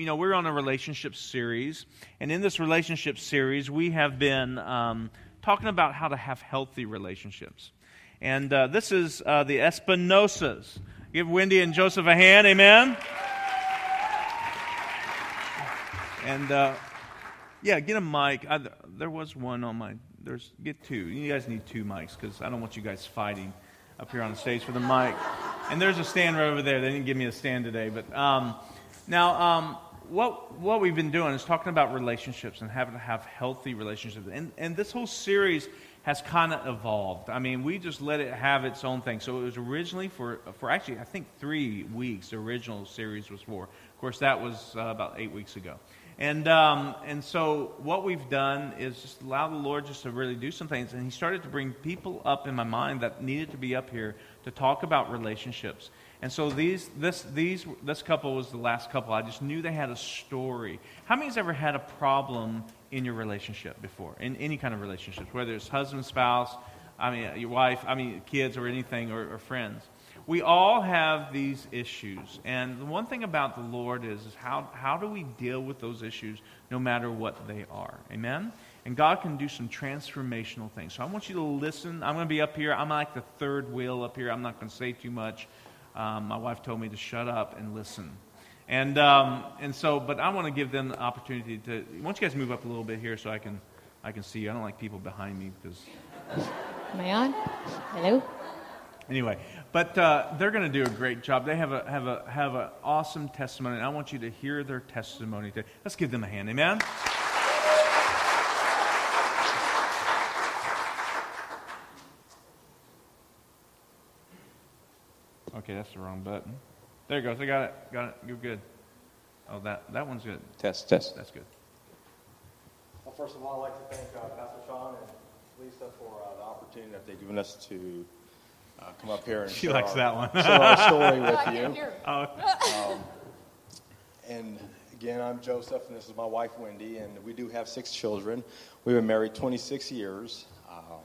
you know, we're on a relationship series, and in this relationship series, we have been um, talking about how to have healthy relationships. And uh, this is uh, the Espinosas. Give Wendy and Joseph a hand, amen. And uh, yeah, get a mic. I, there was one on my. There's get two. You guys need two mics because I don't want you guys fighting up here on the stage for the mic. And there's a stand right over there. They didn't give me a stand today, but um, now um, what what we've been doing is talking about relationships and having to have healthy relationships. And and this whole series has kind of evolved. I mean, we just let it have its own thing. So it was originally for for actually I think three weeks. The original series was for. Of course, that was uh, about eight weeks ago. And, um, and so what we've done is just allow the Lord just to really do some things. And he started to bring people up in my mind that needed to be up here to talk about relationships. And so these, this, these, this couple was the last couple. I just knew they had a story. How many's ever had a problem in your relationship before, in any kind of relationships, whether it's husband, spouse, I mean, uh, your wife, I mean, kids or anything, or, or friends? we all have these issues. And the one thing about the Lord is, is how, how do we deal with those issues no matter what they are? Amen? And God can do some transformational things. So I want you to listen. I'm going to be up here. I'm like the third wheel up here. I'm not going to say too much. Um, my wife told me to shut up and listen. And, um, and so, but I want to give them the opportunity to. Why don't you guys move up a little bit here so I can, I can see you? I don't like people behind me because. Am I on? Hello? Anyway, but uh, they're going to do a great job. They have a have a have an awesome testimony, and I want you to hear their testimony today. Let's give them a hand, amen. Okay, that's the wrong button. There it goes. I got it. Got it. You're good. Oh, that that one's good. Test, test. That's good. Well, first of all, I'd like to thank uh, Pastor Sean and Lisa for uh, the opportunity that they've given us to uh, come up here and She share likes our, that one. share our story with you. Oh, Um, and again, I'm Joseph, and this is my wife Wendy, and we do have six children. We've been married 26 years. Um,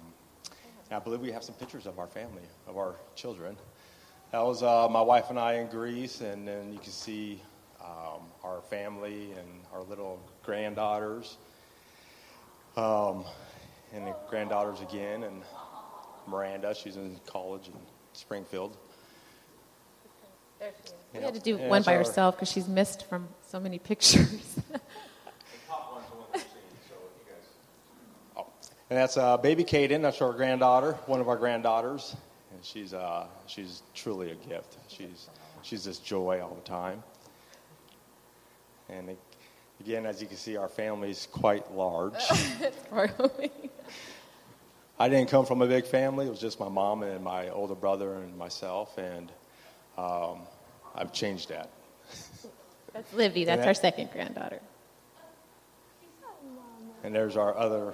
and I believe we have some pictures of our family, of our children. That was uh, my wife and I in Greece, and then you can see um, our family and our little granddaughters, um, and the granddaughters again, and Miranda. She's in college in Springfield. We had to do And one by our- herself because she's missed from so many pictures. Oh, and that's uh, baby Kaden. That's our granddaughter, one of our granddaughters, and she's uh, she's truly a gift. She's she's just joy all the time. And again, as you can see, our family's quite large. I didn't come from a big family. It was just my mom and my older brother and myself, and um, I've changed that. That's Livy. That's that- our second granddaughter. And there's our other,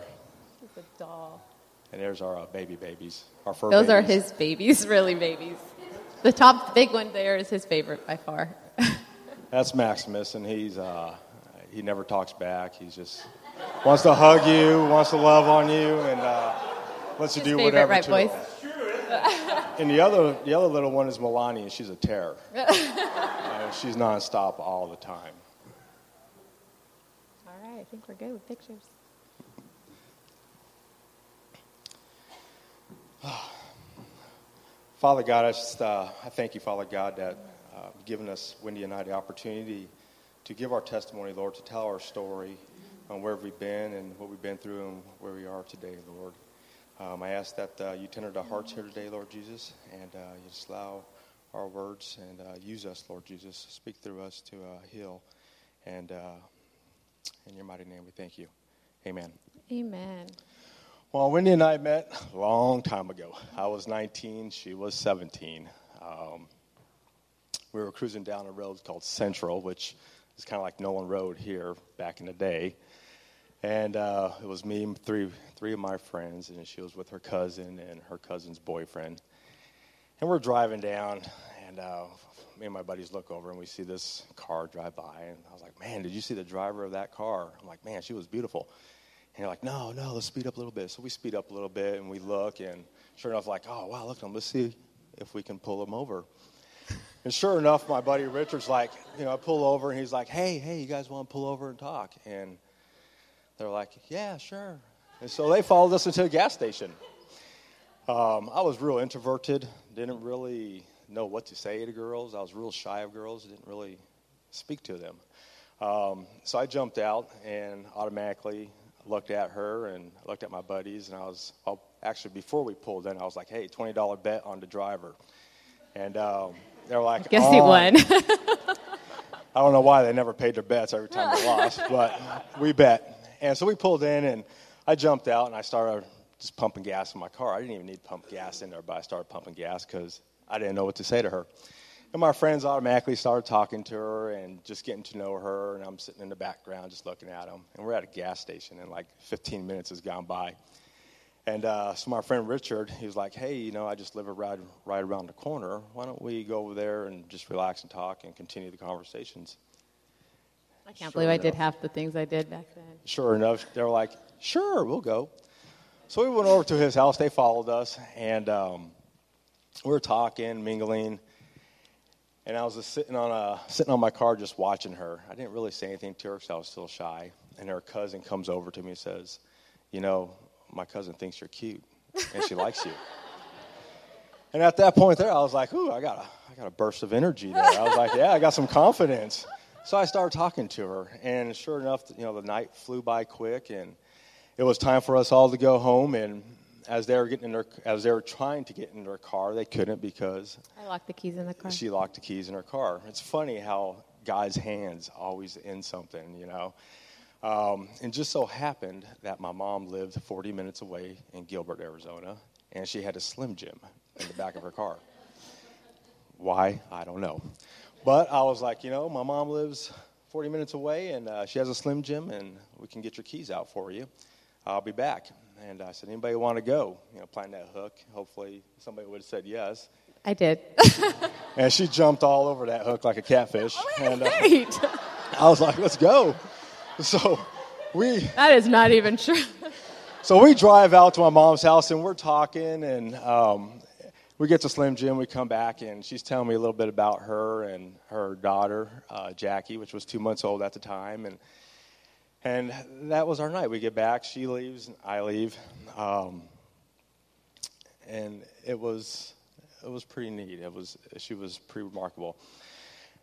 She's a doll. And there's our uh, baby babies, our fur Those are his babies, really babies. The top big one there is his favorite by far. That's Maximus, and he's uh, he never talks back. He's just wants to hug you, wants to love on you, and uh, lets you His do favorite, whatever. right, to boys? And the other the other little one is Melania, and she's a terror. Uh, she's nonstop all the time. All right, I think we're good with pictures. Father God, I just uh, I thank you, Father God, that uh, given us Wendy and I the opportunity to give our testimony, Lord, to tell our story on where we've been and what we've been through and where we are today, Lord. Um, I ask that uh, you tender our hearts here today, Lord Jesus, and uh, you just allow our words and uh, use us, Lord Jesus. Speak through us to uh, heal. And in your mighty name, we thank you. Amen. Amen. Well, Wendy and I met a long time ago. I was 19, she was 17. Um, we were cruising down a road called Central, which is kind of like Noland Road here back in the day. And uh, it was me and three, three of my friends, and she was with her cousin and her cousin's boyfriend. And we're driving down, and uh, me and my buddies look over, and we see this car drive by. And I was like, man, did you see the driver of that car? I'm like, man, she was beautiful. And you're like, no, no, let's speed up a little bit. So we speed up a little bit, and we look, and sure enough, like, oh, wow, look at them. Let's see if we can pull them over. And sure enough, my buddy Richard's like, you know, I pull over and he's like, hey, hey, you guys want to pull over and talk? And they're like, yeah, sure. And so they followed us into a gas station. Um, I was real introverted, didn't really know what to say to girls. I was real shy of girls, didn't really speak to them. Um, so I jumped out and automatically looked at her and looked at my buddies, and I was actually before we pulled in, I was like, "Hey, twenty dollar bet on the driver," and um, they're like, Guess he "On." won. I don't know why they never paid their bets every time they lost, but we bet. And so we pulled in, and I jumped out and I started just pumping gas in my car. I didn't even need to pump gas in there, but I started pumping gas because I didn't know what to say to her. And my friends automatically started talking to her and just getting to know her, and I'm sitting in the background just looking at them. And we're at a gas station, and like 15 minutes has gone by. And uh, so my friend Richard, he was like, "Hey, you know, I just live right right around the corner. Why don't we go over there and just relax and talk and continue the conversations?" I can't Sure believe I did half the things I did back then. Sure enough, they were like, "Sure, we'll go." So we went over to his house. They followed us, and um, we were talking, mingling. And I was just sitting on a sitting on my car, just watching her. I didn't really say anything to her because I was still shy. And her cousin comes over to me and says, "You know, my cousin thinks you're cute, and she likes you." And at that point there, I was like, "Ooh, I got a I got a burst of energy there." I was like, "Yeah, I got some confidence." So I started talking to her, and sure enough, you know, the night flew by quick, and it was time for us all to go home. And as they were getting in their, as they were trying to get in their car, they couldn't because I locked the keys in the car. she locked the keys in her car. It's funny how God's hands always in something, you know. Um, and just so happened that my mom lived 40 minutes away in Gilbert, Arizona, and she had a Slim Jim in the back of her car. Why? I don't know. But I was like, you know, my mom lives 40 minutes away, and uh, she has a Slim Jim, and we can get your keys out for you. I'll be back. And I said, anybody want to go? You know, plant that hook. Hopefully, somebody would have said yes. I did. And she jumped all over that hook like a catfish. and uh. I was like, let's go. So we That is not even true. so we drive out to my mom's house and we're talking and um, we get to Slim Jim. We come back and she's telling me a little bit about her and her daughter uh, Jackie, which was two months old at the time, and and that was our night. We get back, she leaves, and I leave, um, and it was it was pretty neat. It was she was pretty remarkable.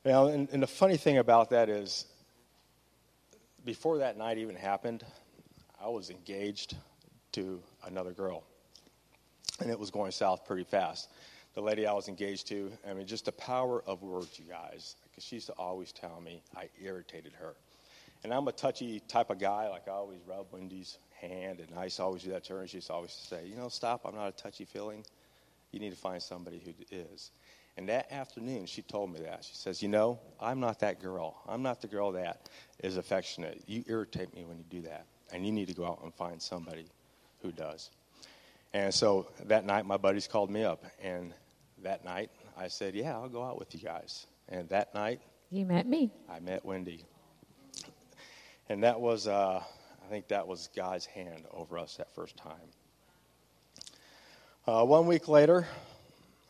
Now, and, and the funny thing about that is, before that night even happened, I was engaged to another girl, and it was going south pretty fast. The lady I was engaged to, I mean, just the power of words, you guys. Because she used to always tell me I irritated her. And I'm a touchy type of guy. Like I always rub Wendy's hand, and I used to always do that to her. And she used to always say, "You know, stop. I'm not a touchy feeling. You need to find somebody who is." And that afternoon, she told me that. She says, "You know, I'm not that girl. I'm not the girl that is affectionate. You irritate me when you do that, and you need to go out and find somebody who does." And so that night, my buddies called me up, and that night I said, "Yeah, I'll go out with you guys." And that night, You met me. I met Wendy. And that was, uh, I think that was God's hand over us that first time. Uh, one week later,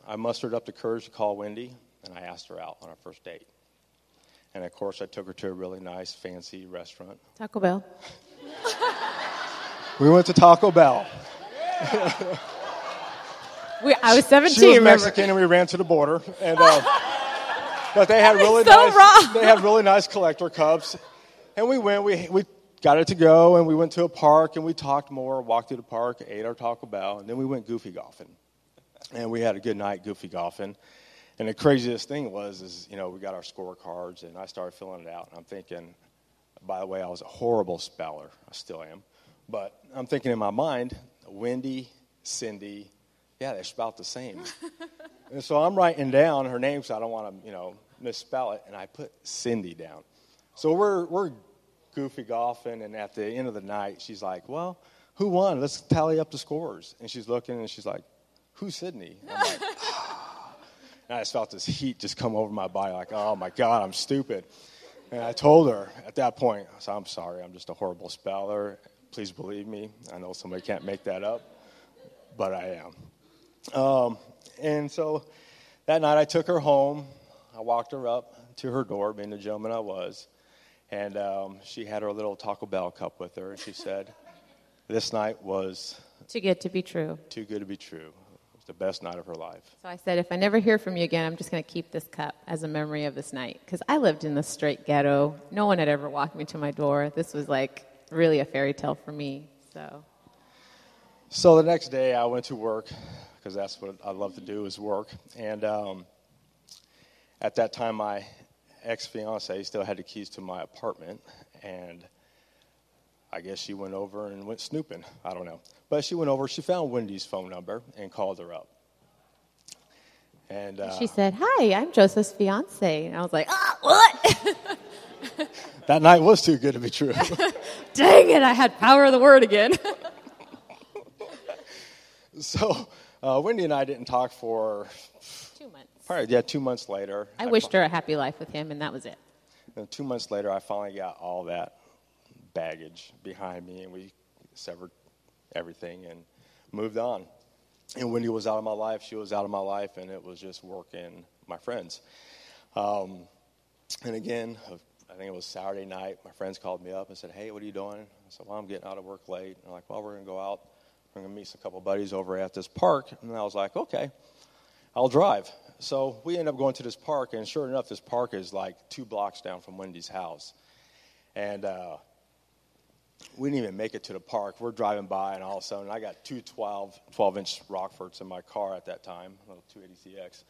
I mustered up the courage to call Wendy, and I asked her out on our first date. And of course, I took her to a really nice, fancy restaurant. Taco Bell. We went to Taco Bell. We, I was 17, She was remember? Mexican, and we ran to the border. And uh, but they had really so nice. wrong. They had really nice collector cups, and we went. We we got it to go, and we went to a park, and we talked more. Walked through the park, ate our Taco Bell, and then we went goofy golfing, and we had a good night goofy golfing. And the craziest thing was, is you know, we got our scorecards, and I started filling it out, and I'm thinking. By the way, I was a horrible speller. I still am, but I'm thinking in my mind, Wendy, Cindy, yeah, they're spelled the same. and so I'm writing down her name so I don't want to, you know, misspell it, and I put Cindy down. So we're we're goofy golfing, and at the end of the night, she's like, "Well, who won? Let's tally up the scores." And she's looking, and she's like, "Who's Sydney?" I'm like, and I just felt this heat just come over my body, like, "Oh my God, I'm stupid." And I told her at that point, I said, "I'm sorry, I'm just a horrible speller. Please believe me. I know somebody can't make that up, but I am." Um, and so that night I took her home. I walked her up to her door, being the gentleman I was, and um, she had her little Taco Bell cup with her, and she said, "This night was too good to be true. too good to be true. It was the best night of her life." So I said, if I never hear from you again, I'm just going to keep this cup as a memory of this night. Because I lived in the straight ghetto. No one had ever walked me to my door. This was like really a fairy tale for me. So So the next day, I went to work because that's what I love to do is work. And um, at that time, my ex fiance still had the keys to my apartment, and I guess she went over and went snooping. I don't know, but she went over. She found Wendy's phone number and called her up. And uh, she said, Hi, I'm Joseph's fiance. And I was like, Ah, what? that night was too good to be true. Dang it, I had power of the word again. so uh, Wendy and I didn't talk for Two months. Probably yeah two months later. I wished her a happy life with him, and that was it. And two months later, I finally got all that baggage behind me, and we severed everything and moved on. And Wendy was out of my life. She was out of my life, and it was just work and my friends. Um, and again, I think it was Saturday night. My friends called me up and said, "Hey, what are you doing?" I said, "Well, I'm getting out of work late." And they're like, "Well, we're going to go out. We're going to meet a couple buddies over at this park." And I was like, "Okay." I'll drive. So we end up going to this park, and sure enough, this park is like two blocks down from Wendy's house. And uh, we didn't even make it to the park. We're driving by, and all of a sudden, I got two 12, 12 inch Rockfords in my car at that time, a little 280ZX.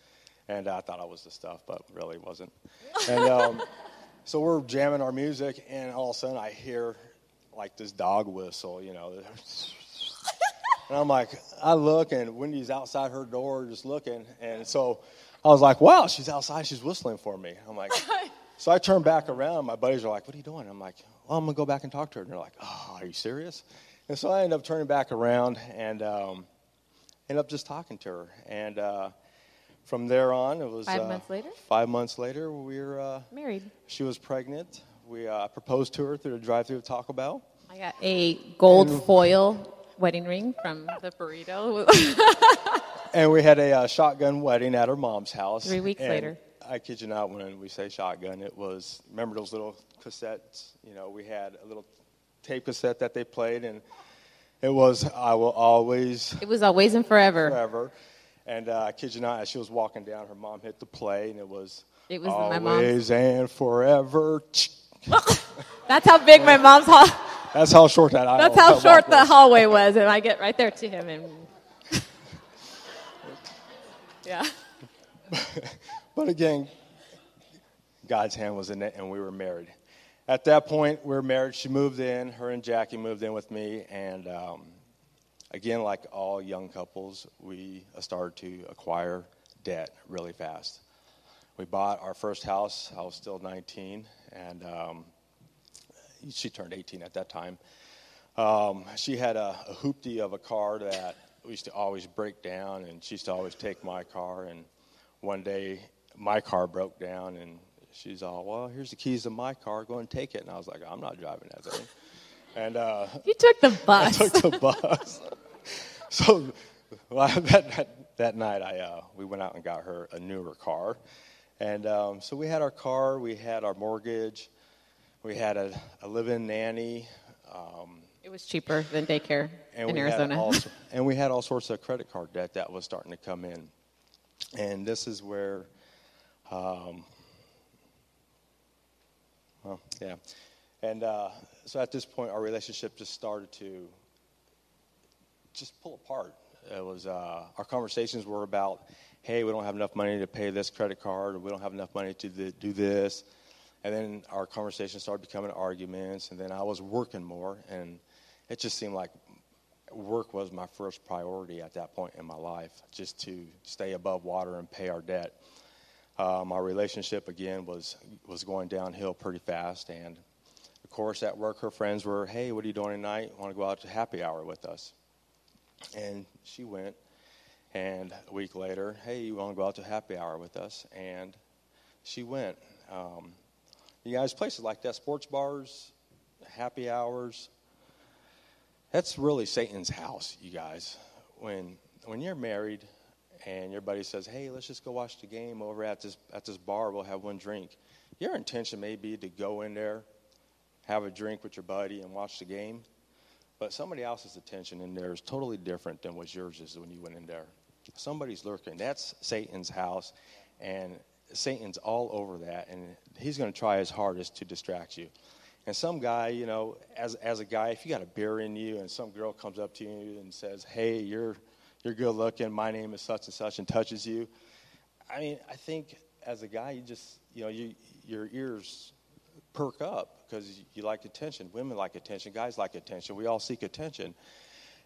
And I thought I was the stuff, but really wasn't. And um, so we're jamming our music, and all of a sudden, I hear like this dog whistle, you know. And I'm like, I look, and Wendy's outside her door just looking. And so I was like, wow, she's outside. She's whistling for me. I'm like, so I turn back around. My buddies are like, what are you doing? I'm like, well, I'm going to go back and talk to her. And they're like, oh, are you serious? And so I end up turning back around and um, end up just talking to her. And uh, from there on, it was Five uh, months later? Five months later, we were, uh, Married. she was pregnant. We uh, proposed to her through the drive through of Taco Bell. I got a gold foil wedding ring from the burrito. And we had a uh, shotgun wedding at her mom's house. Three weeks And later. I kid you not, when we say shotgun, it was, remember those little cassettes? You know, we had a little tape cassette that they played, and it was, I will always, it was always and forever. forever. And uh, I kid you not, as she was walking down, her mom hit the play, and it was, It was my mom's- always and forever. That's how big my mom's hall. That's how short that aisle That's how short the hallway was, and I get right there to him, and yeah. But again, God's hand was in it, and we were married. At that point, we were married. She moved in. Her and Jackie moved in with me. And um, again, like all young couples, we started to acquire debt really fast. We bought our first house. I was still 19, and um, she turned 18 at that time. Um, she had a, a hoopty of a car that we used to always break down, and she used to always take my car. And one day, my car broke down, and she's all, "Well, here's the keys to my car. Go and take it." And I was like, "I'm not driving that thing." And uh, You took the bus. I took the bus. so well, that, that that night, I uh, we went out and got her a newer car, and um, so we had our car, we had our mortgage, we had a, a live-in nanny. Um, It was cheaper than daycare and in Arizona. All, and we had all sorts of credit card debt that was starting to come in. And this is where, um, well, yeah. And uh, so at this point, our relationship just started to just pull apart. It was uh, our conversations were about, hey, we don't have enough money to pay this credit card, or we don't have enough money to do this. And then our conversation started becoming arguments, and then I was working more, and it just seemed like work was my first priority at that point in my life, just to stay above water and pay our debt. Um, our relationship again was was going downhill pretty fast, and of course at work her friends were, "Hey, what are you doing tonight? Want to go out to happy hour with us?" And she went, and a week later, "Hey, you want to go out to happy hour with us?" And she went. Um, you guys, places like that, sports bars, happy hours, that's really Satan's house, you guys. When when you're married and your buddy says, "Hey, let's just go watch the game over at this at this bar. We'll have one drink." Your intention may be to go in there, have a drink with your buddy, and watch the game. But somebody else's attention in there is totally different than what yours is when you went in there. Somebody's lurking. That's Satan's house, and Satan's all over that, and he's going to try his hardest to distract you. And some guy, you know, as as a guy, if you got a beer in you, and some girl comes up to you and says, "Hey, you're you're good looking. My name is such and such," and touches you. I mean, I think as a guy, you just you know you your ears perk up because you like attention. Women like attention. Guys like attention. We all seek attention,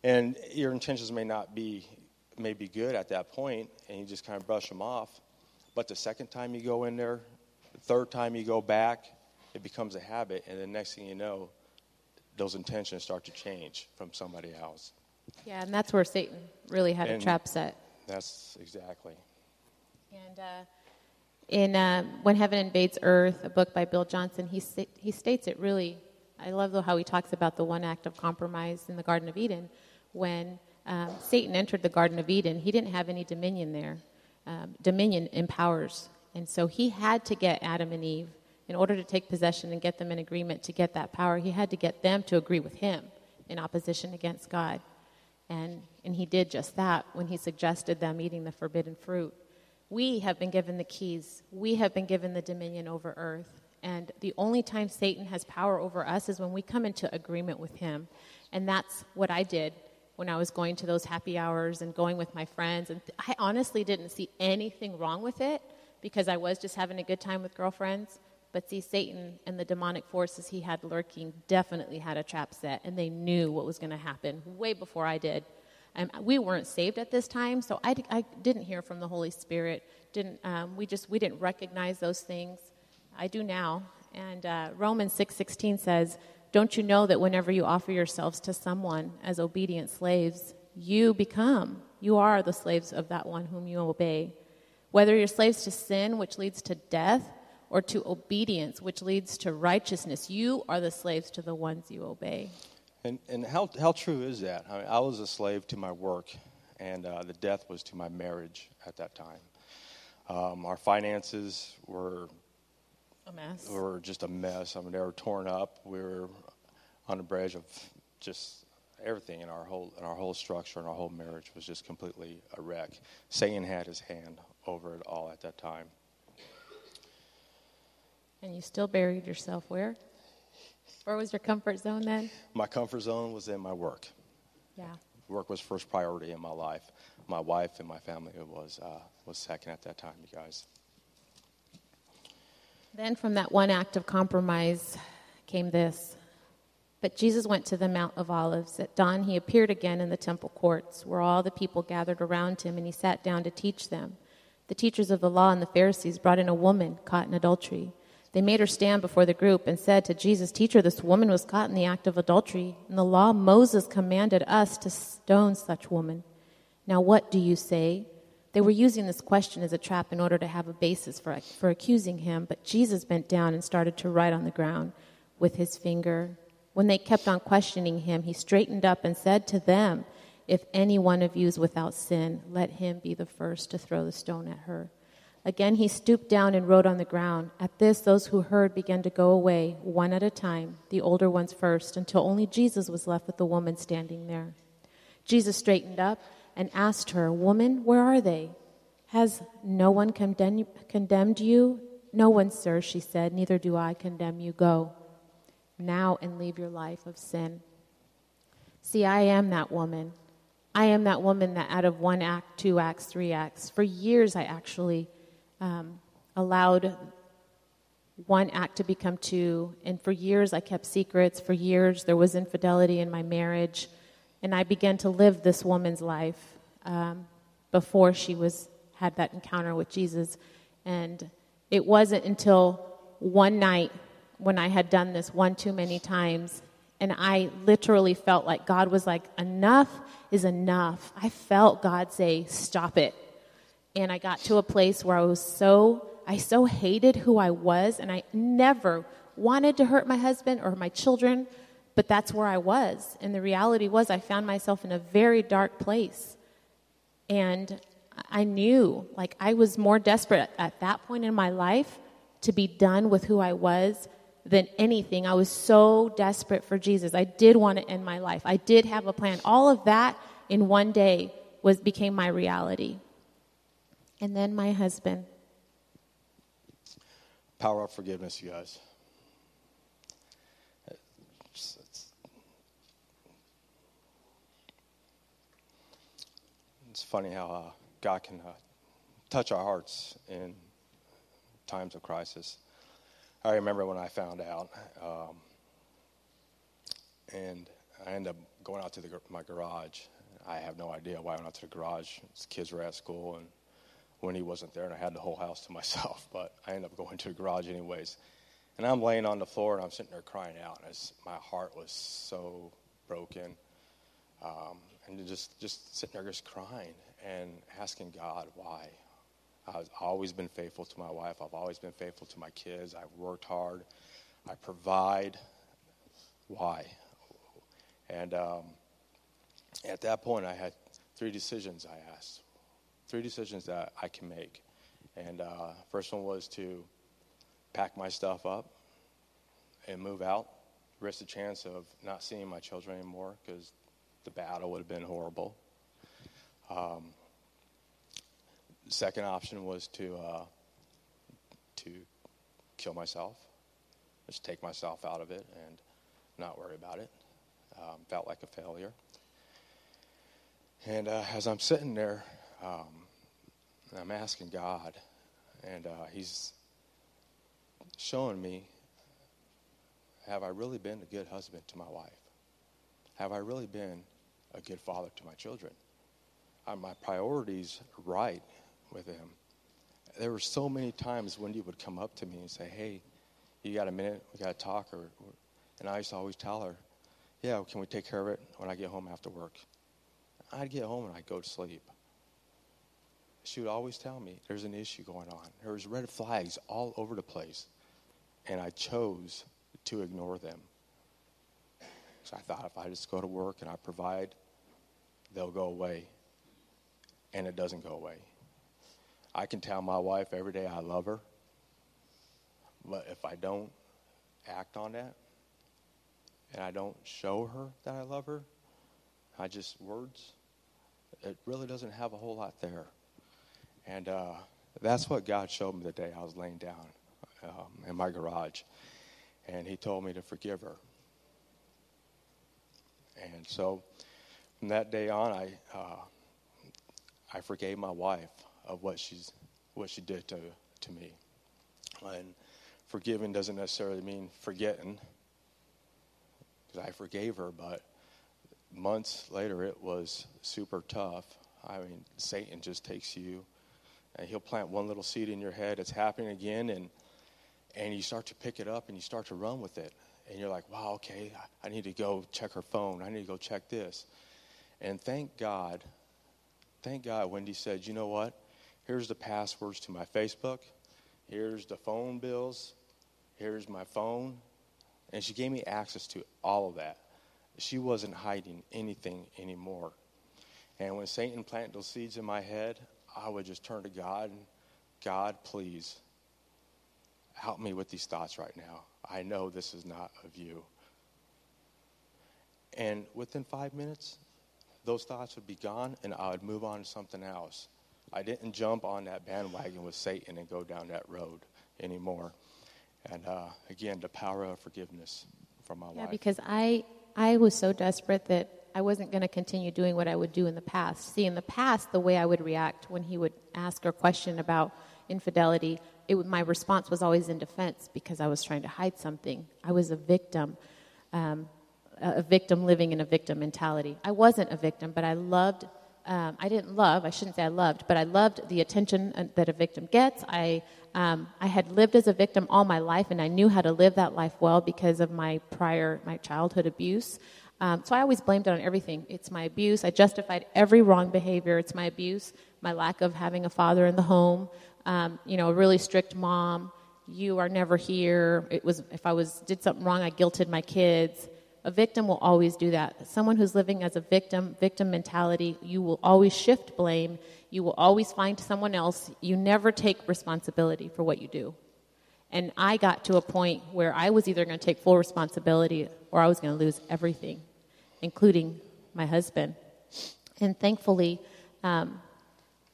and your intentions may not be may be good at that point, and you just kind of brush them off. But the second time you go in there, the third time you go back, it becomes a habit, and the next thing you know, those intentions start to change from somebody else. Yeah, and that's where Satan really had And- a trap set. That's exactly. And uh, in uh, When Heaven Invades Earth, a book by Bill Johnson, he, sta- he states it really. I love how he talks about the one act of compromise in the Garden of Eden. When um, Satan entered the Garden of Eden, he didn't have any dominion there. Um, dominion empowers. And so he had to get Adam and Eve, in order to take possession and get them in agreement to get that power, he had to get them to agree with him in opposition against God. And, and he did just that when he suggested them eating the forbidden fruit. We have been given the keys, we have been given the dominion over earth. And the only time Satan has power over us is when we come into agreement with him. And that's what I did when I was going to those happy hours and going with my friends. And I honestly didn't see anything wrong with it because I was just having a good time with girlfriends. But see, Satan and the demonic forces he had lurking definitely had a trap set, and they knew what was going to happen way before I did. We weren't saved at this time, so I, I didn't hear from the Holy Spirit. Didn't um, we just we didn't recognize those things? I do now. And uh, Romans six sixteen says, "Don't you know that whenever you offer yourselves to someone as obedient slaves, you become you are the slaves of that one whom you obey, whether you're slaves to sin, which leads to death." Or to obedience, which leads to righteousness. You are the slaves to the ones you obey. And, and how, how true is that? I, mean, I was a slave to my work, and uh, the death was to my marriage at that time. Um, our finances were, A mess. were just a mess. I mean, they were torn up. We were on the bridge of just everything in our whole in our whole structure and our whole marriage was just completely a wreck. Satan had his hand over it all at that time. And you still buried yourself where? Where was your comfort zone then? My comfort zone was in my work. Yeah. Work was first priority in my life. My wife and my family was uh, was second at that time. You guys. Then from that one act of compromise came this. But Jesus went to the Mount of Olives. At dawn, he appeared again in the temple courts, where all the people gathered around him, and he sat down to teach them. The teachers of the law and the Pharisees brought in a woman caught in adultery. They made her stand before the group and said to Jesus, Teacher, this woman was caught in the act of adultery. In the law, Moses commanded us to stone such woman. Now, what do you say? They were using this question as a trap in order to have a basis for, for accusing him, but Jesus bent down and started to write on the ground with his finger. When they kept on questioning him, he straightened up and said to them, If any one of you is without sin, let him be the first to throw the stone at her. Again, he stooped down and wrote on the ground. At this, those who heard began to go away, one at a time, the older ones first, until only Jesus was left with the woman standing there. Jesus straightened up and asked her, Woman, where are they? Has no one condemn- condemned you? No one, sir, she said. Neither do I condemn you. Go now and leave your life of sin. See, I am that woman. I am that woman that out of one act, two acts, three acts, for years I actually um, allowed one act to become two. And for years I kept secrets. For years there was infidelity in my marriage. And I began to live this woman's life um, before she was had that encounter with Jesus. And it wasn't until one night when I had done this one too many times, and I literally felt like God was like, enough is enough. I felt God say, stop it. And I got to a place where I was so, I so hated who I was, and I never wanted to hurt my husband or my children, but that's where I was. And the reality was, I found myself in a very dark place. And I knew, like, I was more desperate at that point in my life to be done with who I was than anything. I was so desperate for Jesus. I did want to end my life. I did have a plan. All of that in one day was became my reality. And then my husband. Power of forgiveness, you guys. It's, it's, it's funny how uh, God can uh, touch our hearts in times of crisis. I remember when I found out, um, and I ended up going out to the, my garage. I have no idea why I went out to the garage. His kids were at school, and when he wasn't there, and I had the whole house to myself. But I ended up going to the garage anyways. And I'm laying on the floor, and I'm sitting there crying out. And my heart was so broken, um, and just just sitting there just crying and asking God why. I've always been faithful to my wife. I've always been faithful to my kids. I've worked hard. I provide. Why? And um, at that point, I had three decisions I asked three decisions that I can make. And uh, first one was to pack my stuff up and move out, risk the chance of not seeing my children anymore because the battle would have been horrible. Um, second option was to uh, to kill myself, just take myself out of it and not worry about it. Um, felt like a failure. And uh, as I'm sitting there, um, I'm asking God, and uh, He's showing me have I really been a good husband to my wife? Have I really been a good father to my children? Are my priorities right with Him? There were so many times Wendy would come up to me and say, Hey, you got a minute? We got to talk. Or, and I used to always tell her, Yeah, can we take care of it when I get home after work? I'd get home and I'd go to sleep she would always tell me there's an issue going on. There's red flags all over the place. And I chose to ignore them. So I thought if I just go to work and I provide, they'll go away. And it doesn't go away. I can tell my wife every day I love her. But if I don't act on that and I don't show her that I love her, I just words, it really doesn't have a whole lot there. And uh, that's what God showed me the day I was laying down um, in my garage. And He told me to forgive her. And so from that day on, I, uh, I forgave my wife of what, she's, what she did to, to me. And forgiving doesn't necessarily mean forgetting, because I forgave her, but months later it was super tough. I mean, Satan just takes you and he'll plant one little seed in your head. It's happening again, and and you start to pick it up and you start to run with it. And you're like, wow, okay, I need to go check her phone. I need to go check this. And thank God, thank God, Wendy said, you know what? Here's the passwords to my Facebook. Here's the phone bills. Here's my phone. And she gave me access to all of that. She wasn't hiding anything anymore. And when Satan planted those seeds in my head, I would just turn to God and God, please help me with these thoughts right now. I know this is not of you. And within five minutes, those thoughts would be gone and I would move on to something else. I didn't jump on that bandwagon with Satan and go down that road anymore. And uh, again, the power of forgiveness from my yeah, life. because I I was so desperate that I wasn't going to continue doing what I would do in the past. See, in the past, the way I would react when he would ask or question about infidelity, it my response was always in defense because I was trying to hide something. I was a victim, um, a victim living in a victim mentality. I wasn't a victim, but I loved. Um, I didn't love. I shouldn't say I loved, but I loved the attention uh, that a victim gets. I um, I had lived as a victim all my life, and I knew how to live that life well because of my prior my childhood abuse. Um, so I always blamed it on everything. It's my abuse. I justified every wrong behavior. It's my abuse, my lack of having a father in the home, um, you know, a really strict mom. You are never here. It was if I was did something wrong, I guilted my kids. A victim will always do that. Someone who's living as a victim, victim mentality, you will always shift blame. You will always find someone else. You never take responsibility for what you do. And I got to a point where I was either going to take full responsibility or I was going to lose everything, including my husband. And thankfully, um,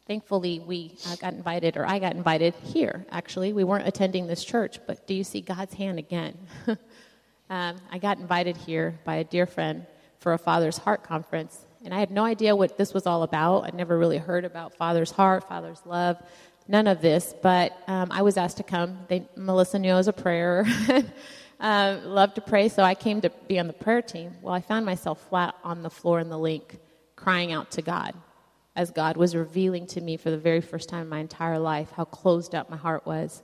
thankfully we uh, got invited, or I got invited here. Actually, we weren't attending this church, but do you see God's hand again? um, I got invited here by a dear friend for a Father's Heart conference, and I had no idea what this was all about. I'd never really heard about Father's Heart, Father's Love, none of this. But um, I was asked to come. They, Melissa knew I was a prayer. um, loved to pray, so I came to be on the prayer team. Well, I found myself flat on the floor in the link, crying out to God, as God was revealing to me for the very first time in my entire life how closed up my heart was.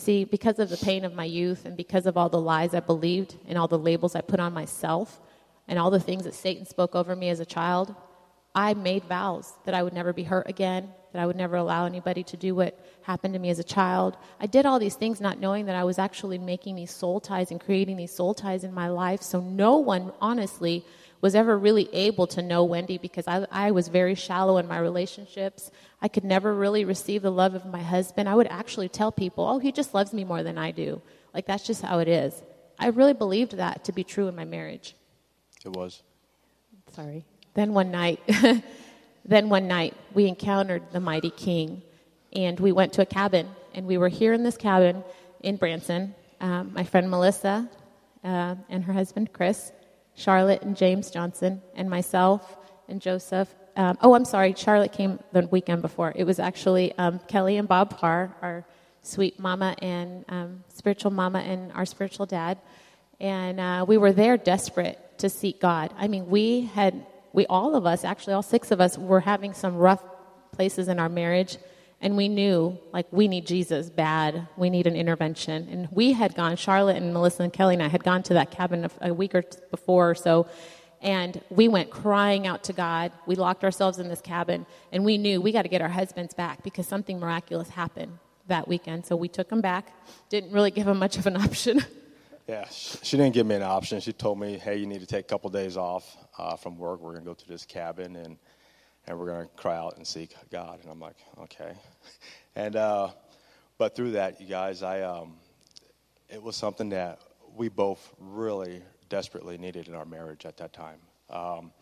See, because of the pain of my youth and because of all the lies I believed and all the labels I put on myself and all the things that Satan spoke over me as a child, I made vows that I would never be hurt again, that I would never allow anybody to do what happened to me as a child. I did all these things not knowing that I was actually making these soul ties and creating these soul ties in my life. So no one, honestly, was ever really able to know Wendy because I, I was very shallow in my relationships. I could never really receive the love of my husband. I would actually tell people, oh, he just loves me more than I do. Like, that's just how it is. I really believed that to be true in my marriage. It was. Sorry. Then one night, then one night, we encountered the mighty king, and we went to a cabin, and we were here in this cabin in Branson. Um, my friend Melissa uh, and her husband Chris, Charlotte and James Johnson, and myself and Joseph. Um, oh, I'm sorry, Charlotte came the weekend before. It was actually um, Kelly and Bob Parr, our sweet mama and um, spiritual mama and our spiritual dad. And uh, we were there desperate to seek God. I mean, we had, we all of us, actually, all six of us, were having some rough places in our marriage and we knew like we need jesus bad. We need an intervention. And we had gone charlotte and melissa and kelly and i had gone to that cabin a, week or before or so. And we went crying out to god. We locked ourselves in this cabin. And we knew we got to get our husbands back because something miraculous happened that weekend. So we took them back. Didn't really give them much of an option. Yeah she didn't give me an option. She told me hey you need to take a couple days off uh, from work. We're going to go to this cabin. And and we're going to cry out and seek God. And I'm like, okay. And, uh, but through that, you guys, I, um, it was something that we both really desperately needed in our marriage at that time. Um,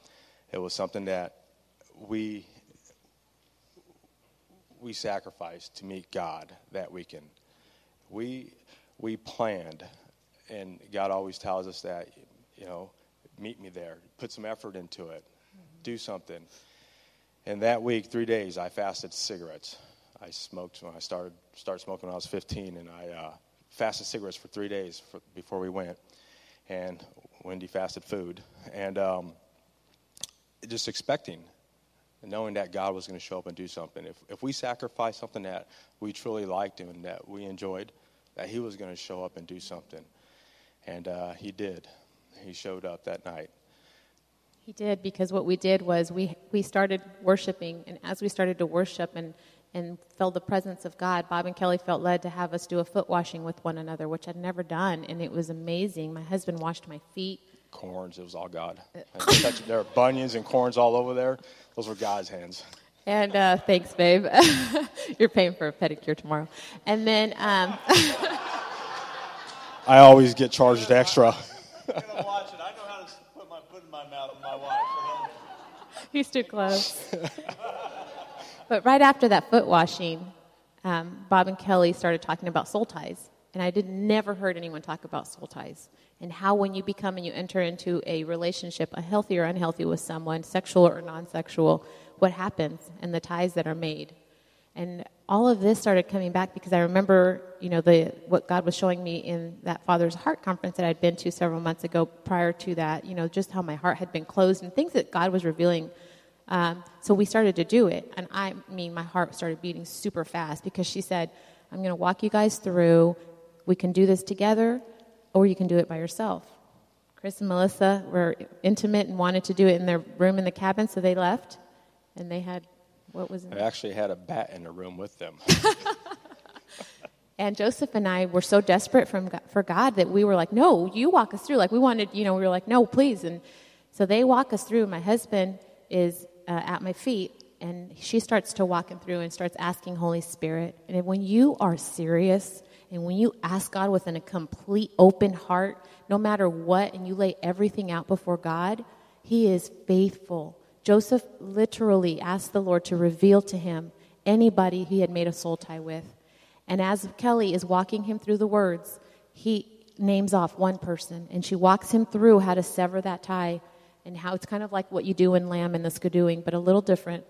it was something that we, we sacrificed to meet God that weekend. We, we planned, and God always tells us that, you know, meet me there, put some effort into it, mm-hmm. do something. And that week, three days, I fasted cigarettes. I smoked when I started started smoking when I was 15, and I uh, fasted cigarettes for three days for, before we went. And Wendy fasted food, and um, just expecting, knowing that God was going to show up and do something. If if we sacrificed something that we truly liked and that we enjoyed, that He was going to show up and do something, and uh, He did. He showed up that night. He did because what we did was we we started worshiping, and as we started to worship and and felt the presence of God, Bob and Kelly felt led to have us do a foot washing with one another, which I'd never done, and it was amazing. My husband washed my feet. Corns, it was all God. there were bunions and corns all over there. Those were God's hands. And uh, thanks, babe. You're paying for a pedicure tomorrow. And then. Um, I always get charged extra. He's too close. but right after that foot washing, um, Bob and Kelly started talking about soul ties. And I did never heard anyone talk about soul ties and how when you become and you enter into a relationship, a healthy or unhealthy with someone, sexual or non-sexual, what happens and the ties that are made. And all of this started coming back because I remember, you know, the what God was showing me in that Father's Heart conference that I'd been to several months ago. Prior to that, you know, just how my heart had been closed and things that God was revealing. Um, so we started to do it, and I mean, my heart started beating super fast because she said, "I'm going to walk you guys through. We can do this together, or you can do it by yourself." Chris and Melissa were intimate and wanted to do it in their room in the cabin, so they left, and they had what was it? I actually had a bat in the room with them. And Joseph and I were so desperate from, for God that we were like, no, you walk us through. Like, we wanted, you know, we were like, no, please. And so they walk us through. My husband is uh, at my feet, and she starts to walk him through and starts asking Holy Spirit. And when you are serious and when you ask God within a complete open heart, no matter what, and you lay everything out before God, He is faithful. Joseph literally asked the Lord to reveal to him anybody he had made a soul tie with. And as Kelly is walking him through the words, he names off one person and she walks him through how to sever that tie and how it's kind of like what you do in Lamb and the Skidooing, but a little different.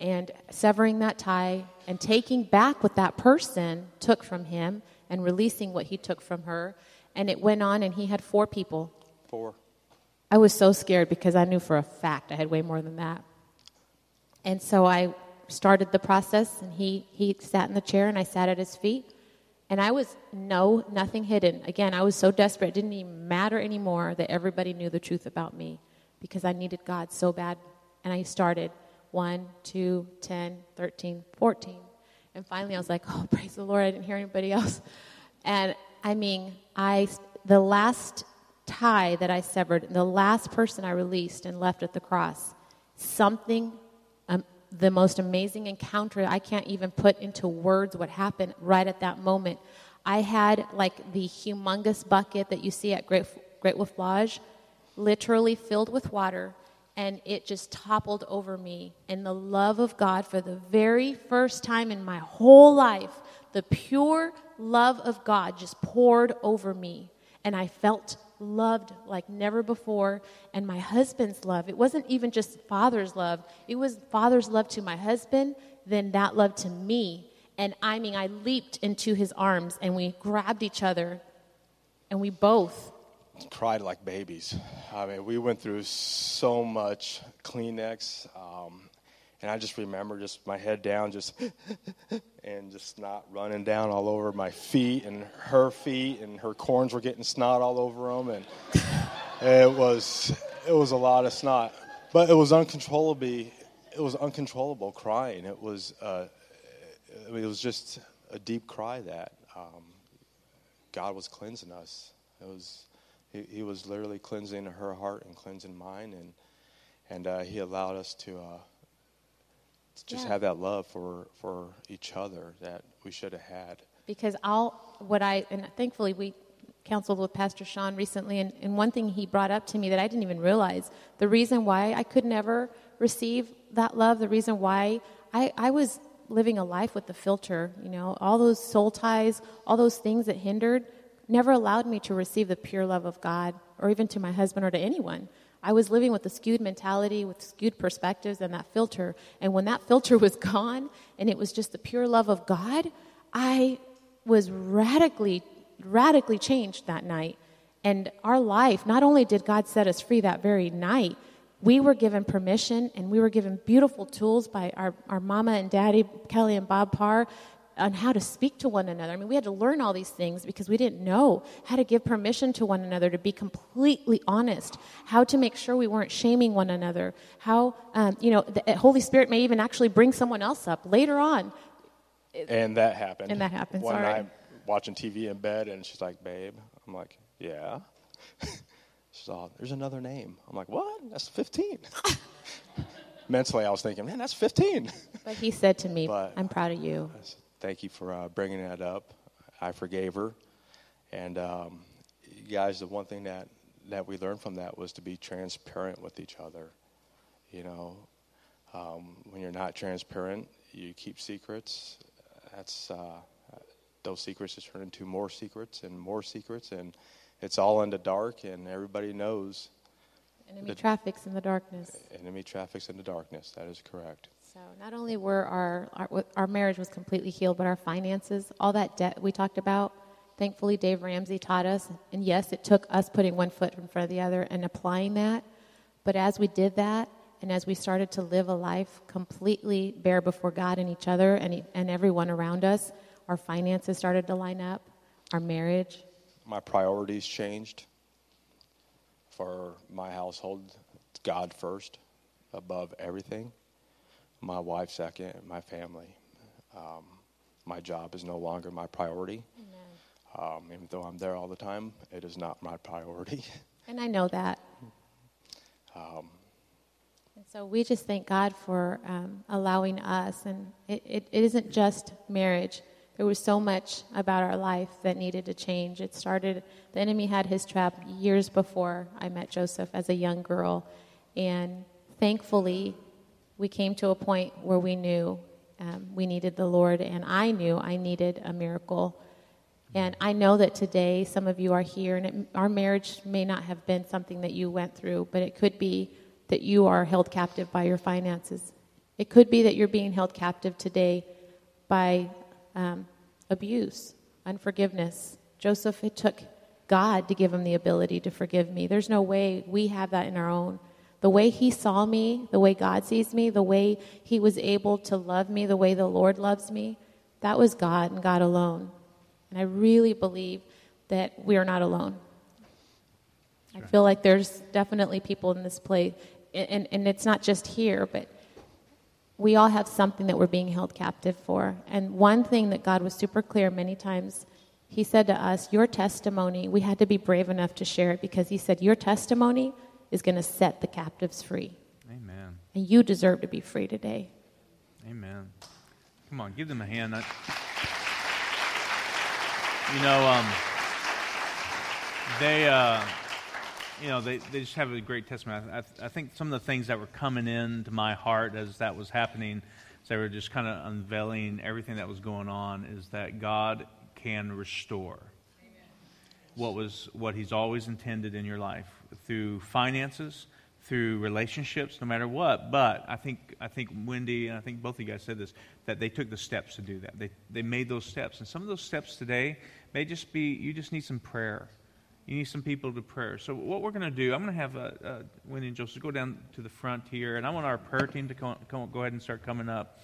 And severing that tie and taking back what that person took from him and releasing what he took from her. And it went on, and he had four people. Four. I was so scared because I knew for a fact I had way more than that. And so I started the process, and he, he sat in the chair, and I sat at his feet. And I was no, nothing hidden. Again, I was so desperate. It didn't even matter anymore that everybody knew the truth about me because I needed God so bad. And I started 1, 2, 10, 13, 14. And finally I was like, oh, praise the Lord, I didn't hear anybody else. And I mean, I, the last tie that I severed, the last person I released and left at the cross, something um, the most amazing encounter. I can't even put into words what happened right at that moment. I had like the humongous bucket that you see at Great, Great Wolf Lodge, literally filled with water, and it just toppled over me. And the love of God, for the very first time in my whole life, the pure love of God just poured over me. And I felt loved like never before. And my husband's love, it wasn't even just father's love, it was father's love to my husband, then that love to me. And I mean, I leaped into his arms and we grabbed each other and we both cried like babies. I mean, we went through so much Kleenex. Um, and I just remember just my head down, just and just snot running down all over my feet and her feet, and her corns were getting snot all over them, and it was it was a lot of snot, but it was uncontrollably it was uncontrollable crying. It was uh, it was just a deep cry that um, God was cleansing us. It was he, he, was literally cleansing her heart and cleansing mine, and and uh, he allowed us to. Uh, just yeah. have that love for for each other that we should have had. Because all what I and thankfully we counseled with Pastor Sean recently, and, and one thing he brought up to me that I didn't even realize the reason why I could never receive that love, the reason why I, I was living a life with the filter, you know, all those soul ties, all those things that hindered, never allowed me to receive the pure love of God or even to my husband or to anyone. I was living with a skewed mentality, with skewed perspectives, and that filter. And when that filter was gone and it was just the pure love of God, I was radically, radically changed that night. And our life, not only did God set us free that very night, we were given permission and we were given beautiful tools by our, our mama and daddy, Kelly and Bob Parr, on how to speak to one another. I mean, we had to learn all these things because we didn't know how to give permission to one another, to be completely honest, how to make sure we weren't shaming one another, how, um, you know, the uh, Holy Spirit may even actually bring someone else up later on. And that happened. And that happened. One Sorry. night, watching TV in bed, and she's like, babe. I'm like, yeah. she's all, there's another name. I'm like, what? That's 15. Mentally, I was thinking, man, that's 15. But he said to me, but I'm proud of you thank you for uh, bringing that up. I forgave her, and um, guys, the one thing that that we learned from that was to be transparent with each other. You know, um, when you're not transparent, you keep secrets. That's uh, those secrets just turn into more secrets and more secrets, and it's all in the dark, and everybody knows. Enemy the, traffics in the darkness. Enemy traffics in the darkness. That is correct. So not only were our, our, our marriage was completely healed, but our finances, all that debt we talked about. Thankfully, Dave Ramsey taught us, and yes, it took us putting one foot in front of the other and applying that. But as we did that, and as we started to live a life completely bare before God and each other and, and everyone around us, our finances started to line up, our marriage. My priorities changed for my household, God first, above everything my wife second, my family. Um, my job is no longer my priority. Um, even though I'm there all the time, it is not my priority. And I know that. and so we just thank God for um, allowing us. And it, it, it isn't just marriage. There was so much about our life that needed to change. It started, the enemy had his trap years before I met Joseph as a young girl. And thankfully, we came to a point where we knew um, we needed the Lord, and I knew I needed a miracle. And I know that today some of you are here, and it, our marriage may not have been something that you went through, but it could be that you are held captive by your finances. It could be that you're being held captive today by um, abuse, unforgiveness. Joseph, it took God to give him the ability to forgive me. There's no way we have that in our own. The way he saw me, the way God sees me, the way he was able to love me, the way the Lord loves me, that was God and God alone. And I really believe that we are not alone. I feel like there's definitely people in this place, and, and it's not just here, but we all have something that we're being held captive for. And one thing that God was super clear many times, He said to us, Your testimony, we had to be brave enough to share it because He said, Your testimony is going to set the captives free. Amen. And you deserve to be free today. Amen. Come on, give them a hand. I, you know, um, they, uh, you know, they, they just have a great testimony. I, I, I think some of the things that were coming into my heart as that was happening, as they were just kind of unveiling everything that was going on, is that God can restore what was what He's always intended in your life through finances, through relationships, no matter what. But I think I think Wendy and I think both of you guys said this that they took the steps to do that. They they made those steps, and some of those steps today may just be you just need some prayer. You need some people to prayer. So what we're going to do, I'm going to have uh, uh, Wendy and Joseph go down to the front here, and I want our prayer team to come, come go ahead and start coming up.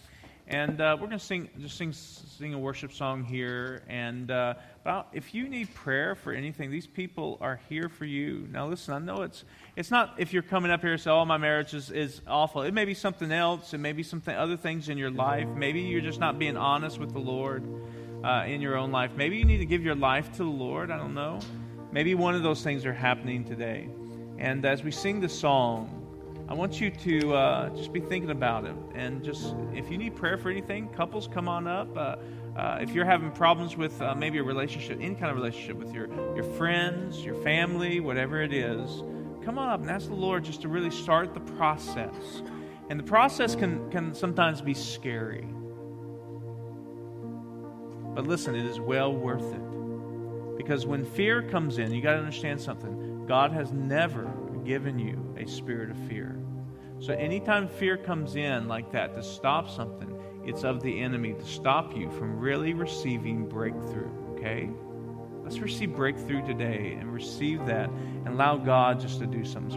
And uh, we're going to sing, just sing, sing a worship song here. And uh, about, if you need prayer for anything, these people are here for you. Now, listen, I know it's it's not if you're coming up here and say, "Oh, my marriage is, is awful." It may be something else. It may be something other things in your life. Maybe you're just not being honest with the Lord uh, in your own life. Maybe you need to give your life to the Lord. I don't know. Maybe one of those things are happening today. And as we sing the song, I want you to uh, just be thinking about it. And just, if you need prayer for anything, couples, come on up. Uh, uh, if you're having problems with uh, maybe a relationship, any kind of relationship with your, your friends, your family, whatever it is, come on up and ask the Lord just to really start the process. And the process can, can sometimes be scary. But listen, it is well worth it. Because when fear comes in, you got to understand something. God has never given you a spirit of fear. So anytime fear comes in like that to stop something, it's of the enemy to stop you from really receiving breakthrough, okay? Let's receive breakthrough today and receive that and allow God just to do something.